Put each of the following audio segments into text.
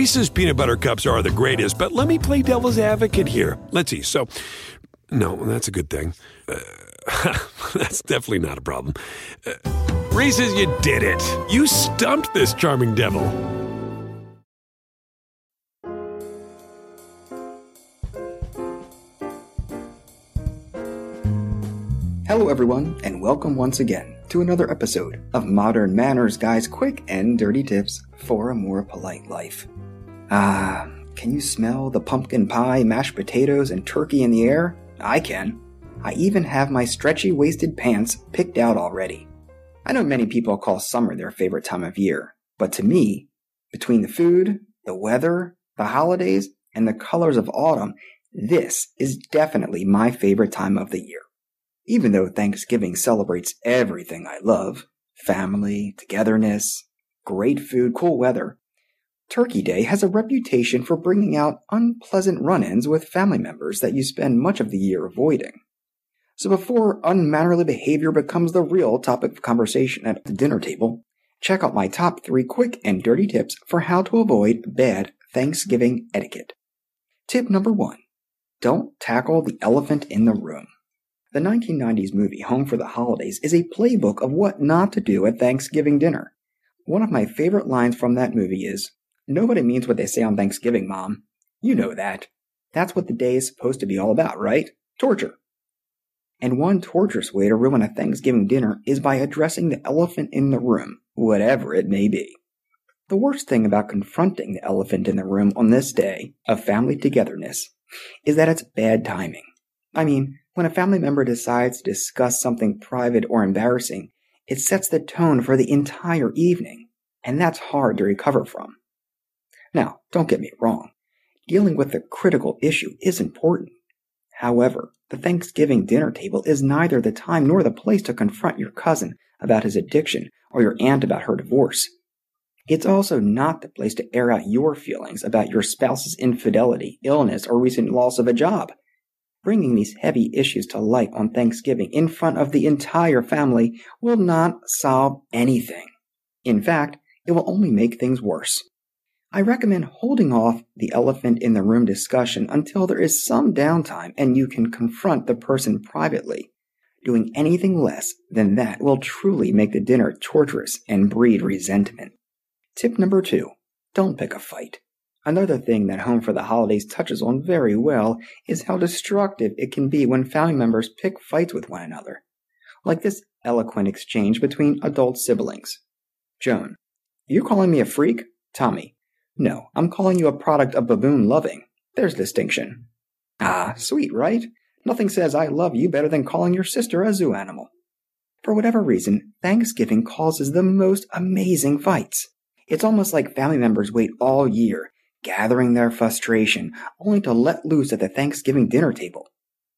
Reese's peanut butter cups are the greatest, but let me play devil's advocate here. Let's see. So, no, that's a good thing. Uh, that's definitely not a problem. Uh, Reese's, you did it. You stumped this charming devil. Hello, everyone, and welcome once again to another episode of Modern Manners Guy's quick and dirty tips for a more polite life. Ah, can you smell the pumpkin pie, mashed potatoes, and turkey in the air? I can. I even have my stretchy waisted pants picked out already. I know many people call summer their favorite time of year, but to me, between the food, the weather, the holidays, and the colors of autumn, this is definitely my favorite time of the year. Even though Thanksgiving celebrates everything I love family, togetherness, great food, cool weather Turkey Day has a reputation for bringing out unpleasant run ins with family members that you spend much of the year avoiding. So before unmannerly behavior becomes the real topic of conversation at the dinner table, check out my top three quick and dirty tips for how to avoid bad Thanksgiving etiquette. Tip number one don't tackle the elephant in the room. The 1990s movie Home for the Holidays is a playbook of what not to do at Thanksgiving dinner. One of my favorite lines from that movie is Nobody means what they say on Thanksgiving, Mom. You know that. That's what the day is supposed to be all about, right? Torture. And one torturous way to ruin a Thanksgiving dinner is by addressing the elephant in the room, whatever it may be. The worst thing about confronting the elephant in the room on this day of family togetherness is that it's bad timing. I mean, when a family member decides to discuss something private or embarrassing, it sets the tone for the entire evening, and that's hard to recover from. Now, don't get me wrong. Dealing with the critical issue is important. However, the Thanksgiving dinner table is neither the time nor the place to confront your cousin about his addiction or your aunt about her divorce. It's also not the place to air out your feelings about your spouse's infidelity, illness, or recent loss of a job. Bringing these heavy issues to light on Thanksgiving in front of the entire family will not solve anything. In fact, it will only make things worse. I recommend holding off the elephant in the room discussion until there is some downtime and you can confront the person privately. Doing anything less than that will truly make the dinner torturous and breed resentment. Tip number two don't pick a fight. Another thing that Home for the Holidays touches on very well is how destructive it can be when family members pick fights with one another. Like this eloquent exchange between adult siblings. Joan, you calling me a freak? Tommy, no, I'm calling you a product of baboon loving. There's distinction. Ah, sweet, right? Nothing says I love you better than calling your sister a zoo animal. For whatever reason, Thanksgiving causes the most amazing fights. It's almost like family members wait all year, gathering their frustration, only to let loose at the Thanksgiving dinner table.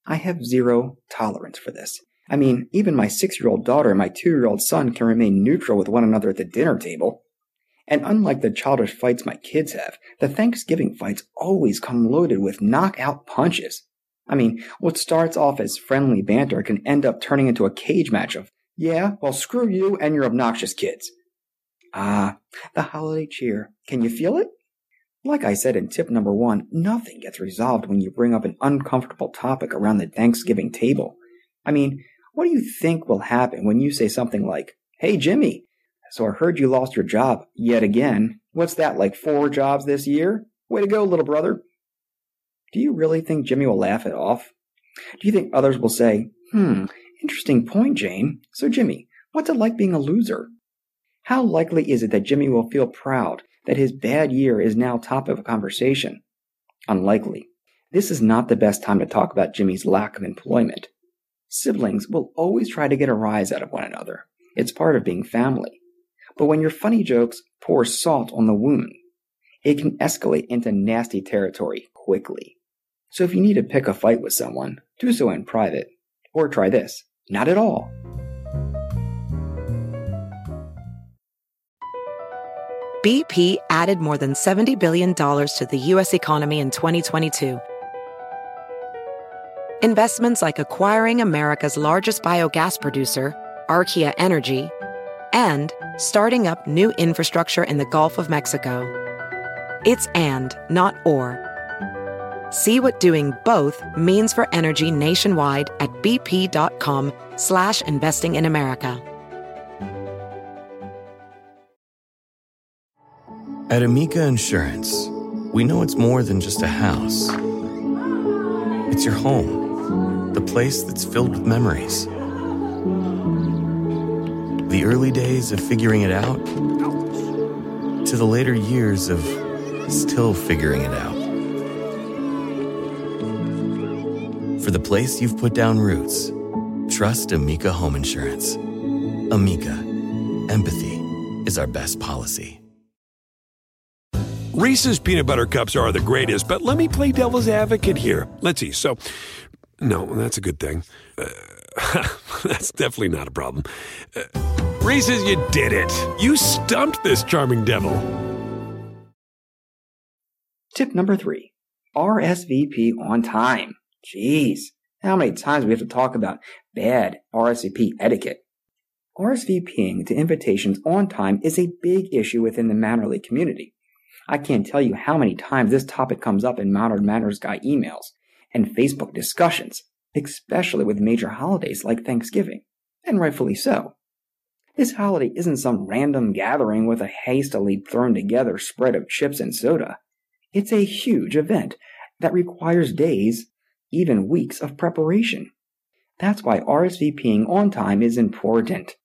I have zero tolerance for this. I mean, even my six year old daughter and my two year old son can remain neutral with one another at the dinner table. And unlike the childish fights my kids have, the Thanksgiving fights always come loaded with knockout punches. I mean, what starts off as friendly banter can end up turning into a cage match of, yeah, well, screw you and your obnoxious kids. Ah, the holiday cheer. Can you feel it? Like I said in tip number one, nothing gets resolved when you bring up an uncomfortable topic around the Thanksgiving table. I mean, what do you think will happen when you say something like, Hey Jimmy, so I heard you lost your job yet again. What's that, like four jobs this year? Way to go, little brother. Do you really think Jimmy will laugh it off? Do you think others will say, hmm, interesting point, Jane. So, Jimmy, what's it like being a loser? How likely is it that Jimmy will feel proud that his bad year is now top of conversation? Unlikely. This is not the best time to talk about Jimmy's lack of employment. Siblings will always try to get a rise out of one another. It's part of being family. But when your funny jokes pour salt on the wound, it can escalate into nasty territory quickly. So if you need to pick a fight with someone, do so in private. Or try this not at all. BP added more than $70 billion to the U.S. economy in 2022. Investments like acquiring America's largest biogas producer, Archaea Energy, and starting up new infrastructure in the Gulf of Mexico. It's and, not or. See what doing both means for energy nationwide at bp.com slash investing in America. At Amica Insurance, we know it's more than just a house. It's your home, the place that's filled with memories. Early days of figuring it out to the later years of still figuring it out. For the place you've put down roots, trust Amica Home Insurance. Amica, empathy is our best policy. Reese's peanut butter cups are the greatest, but let me play devil's advocate here. Let's see. So, no, that's a good thing. Uh, that's definitely not a problem. Uh, Reese's, you did it. You stumped this charming devil. Tip number three RSVP on time. Jeez, how many times we have to talk about bad RSVP etiquette? RSVPing to invitations on time is a big issue within the Mannerly community. I can't tell you how many times this topic comes up in Modern Manners Guy emails and Facebook discussions, especially with major holidays like Thanksgiving, and rightfully so. This holiday isn't some random gathering with a hastily thrown together spread of chips and soda. It's a huge event that requires days, even weeks of preparation. That's why RSVPing on time is important.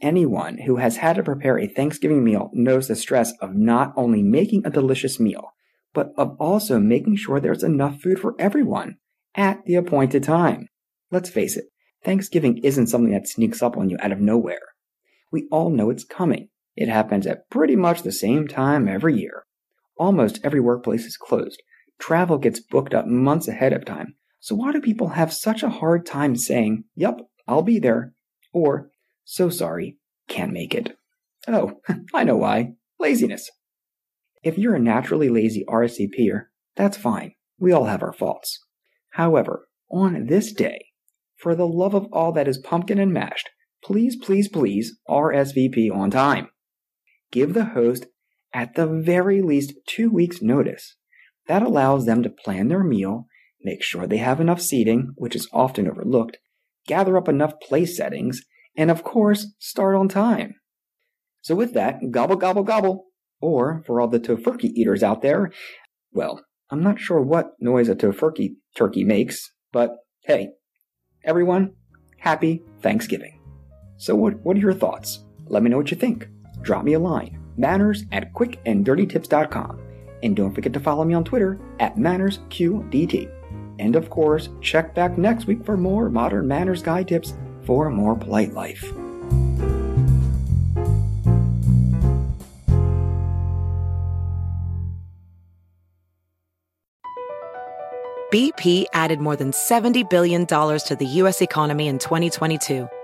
Anyone who has had to prepare a Thanksgiving meal knows the stress of not only making a delicious meal, but of also making sure there's enough food for everyone at the appointed time. Let's face it, Thanksgiving isn't something that sneaks up on you out of nowhere. We all know it's coming. It happens at pretty much the same time every year. Almost every workplace is closed. Travel gets booked up months ahead of time. So why do people have such a hard time saying, Yep, I'll be there? Or, So sorry, can't make it. Oh, I know why. Laziness. If you're a naturally lazy RSVPer, that's fine. We all have our faults. However, on this day, for the love of all that is pumpkin and mashed, please, please, please RSVP on time. Give the host at the very least two weeks notice. That allows them to plan their meal, make sure they have enough seating, which is often overlooked, gather up enough place settings, and of course, start on time. So with that, gobble gobble gobble. Or for all the tofurkey eaters out there, well, I'm not sure what noise a tofurkey turkey makes, but hey, everyone, happy Thanksgiving. So what, what are your thoughts? Let me know what you think. Drop me a line. Manners at quickanddirtytips.com. And don't forget to follow me on Twitter at MannersQDT. And of course, check back next week for more modern manners guide tips for a more polite life. BP added more than $70 billion to the U.S. economy in 2022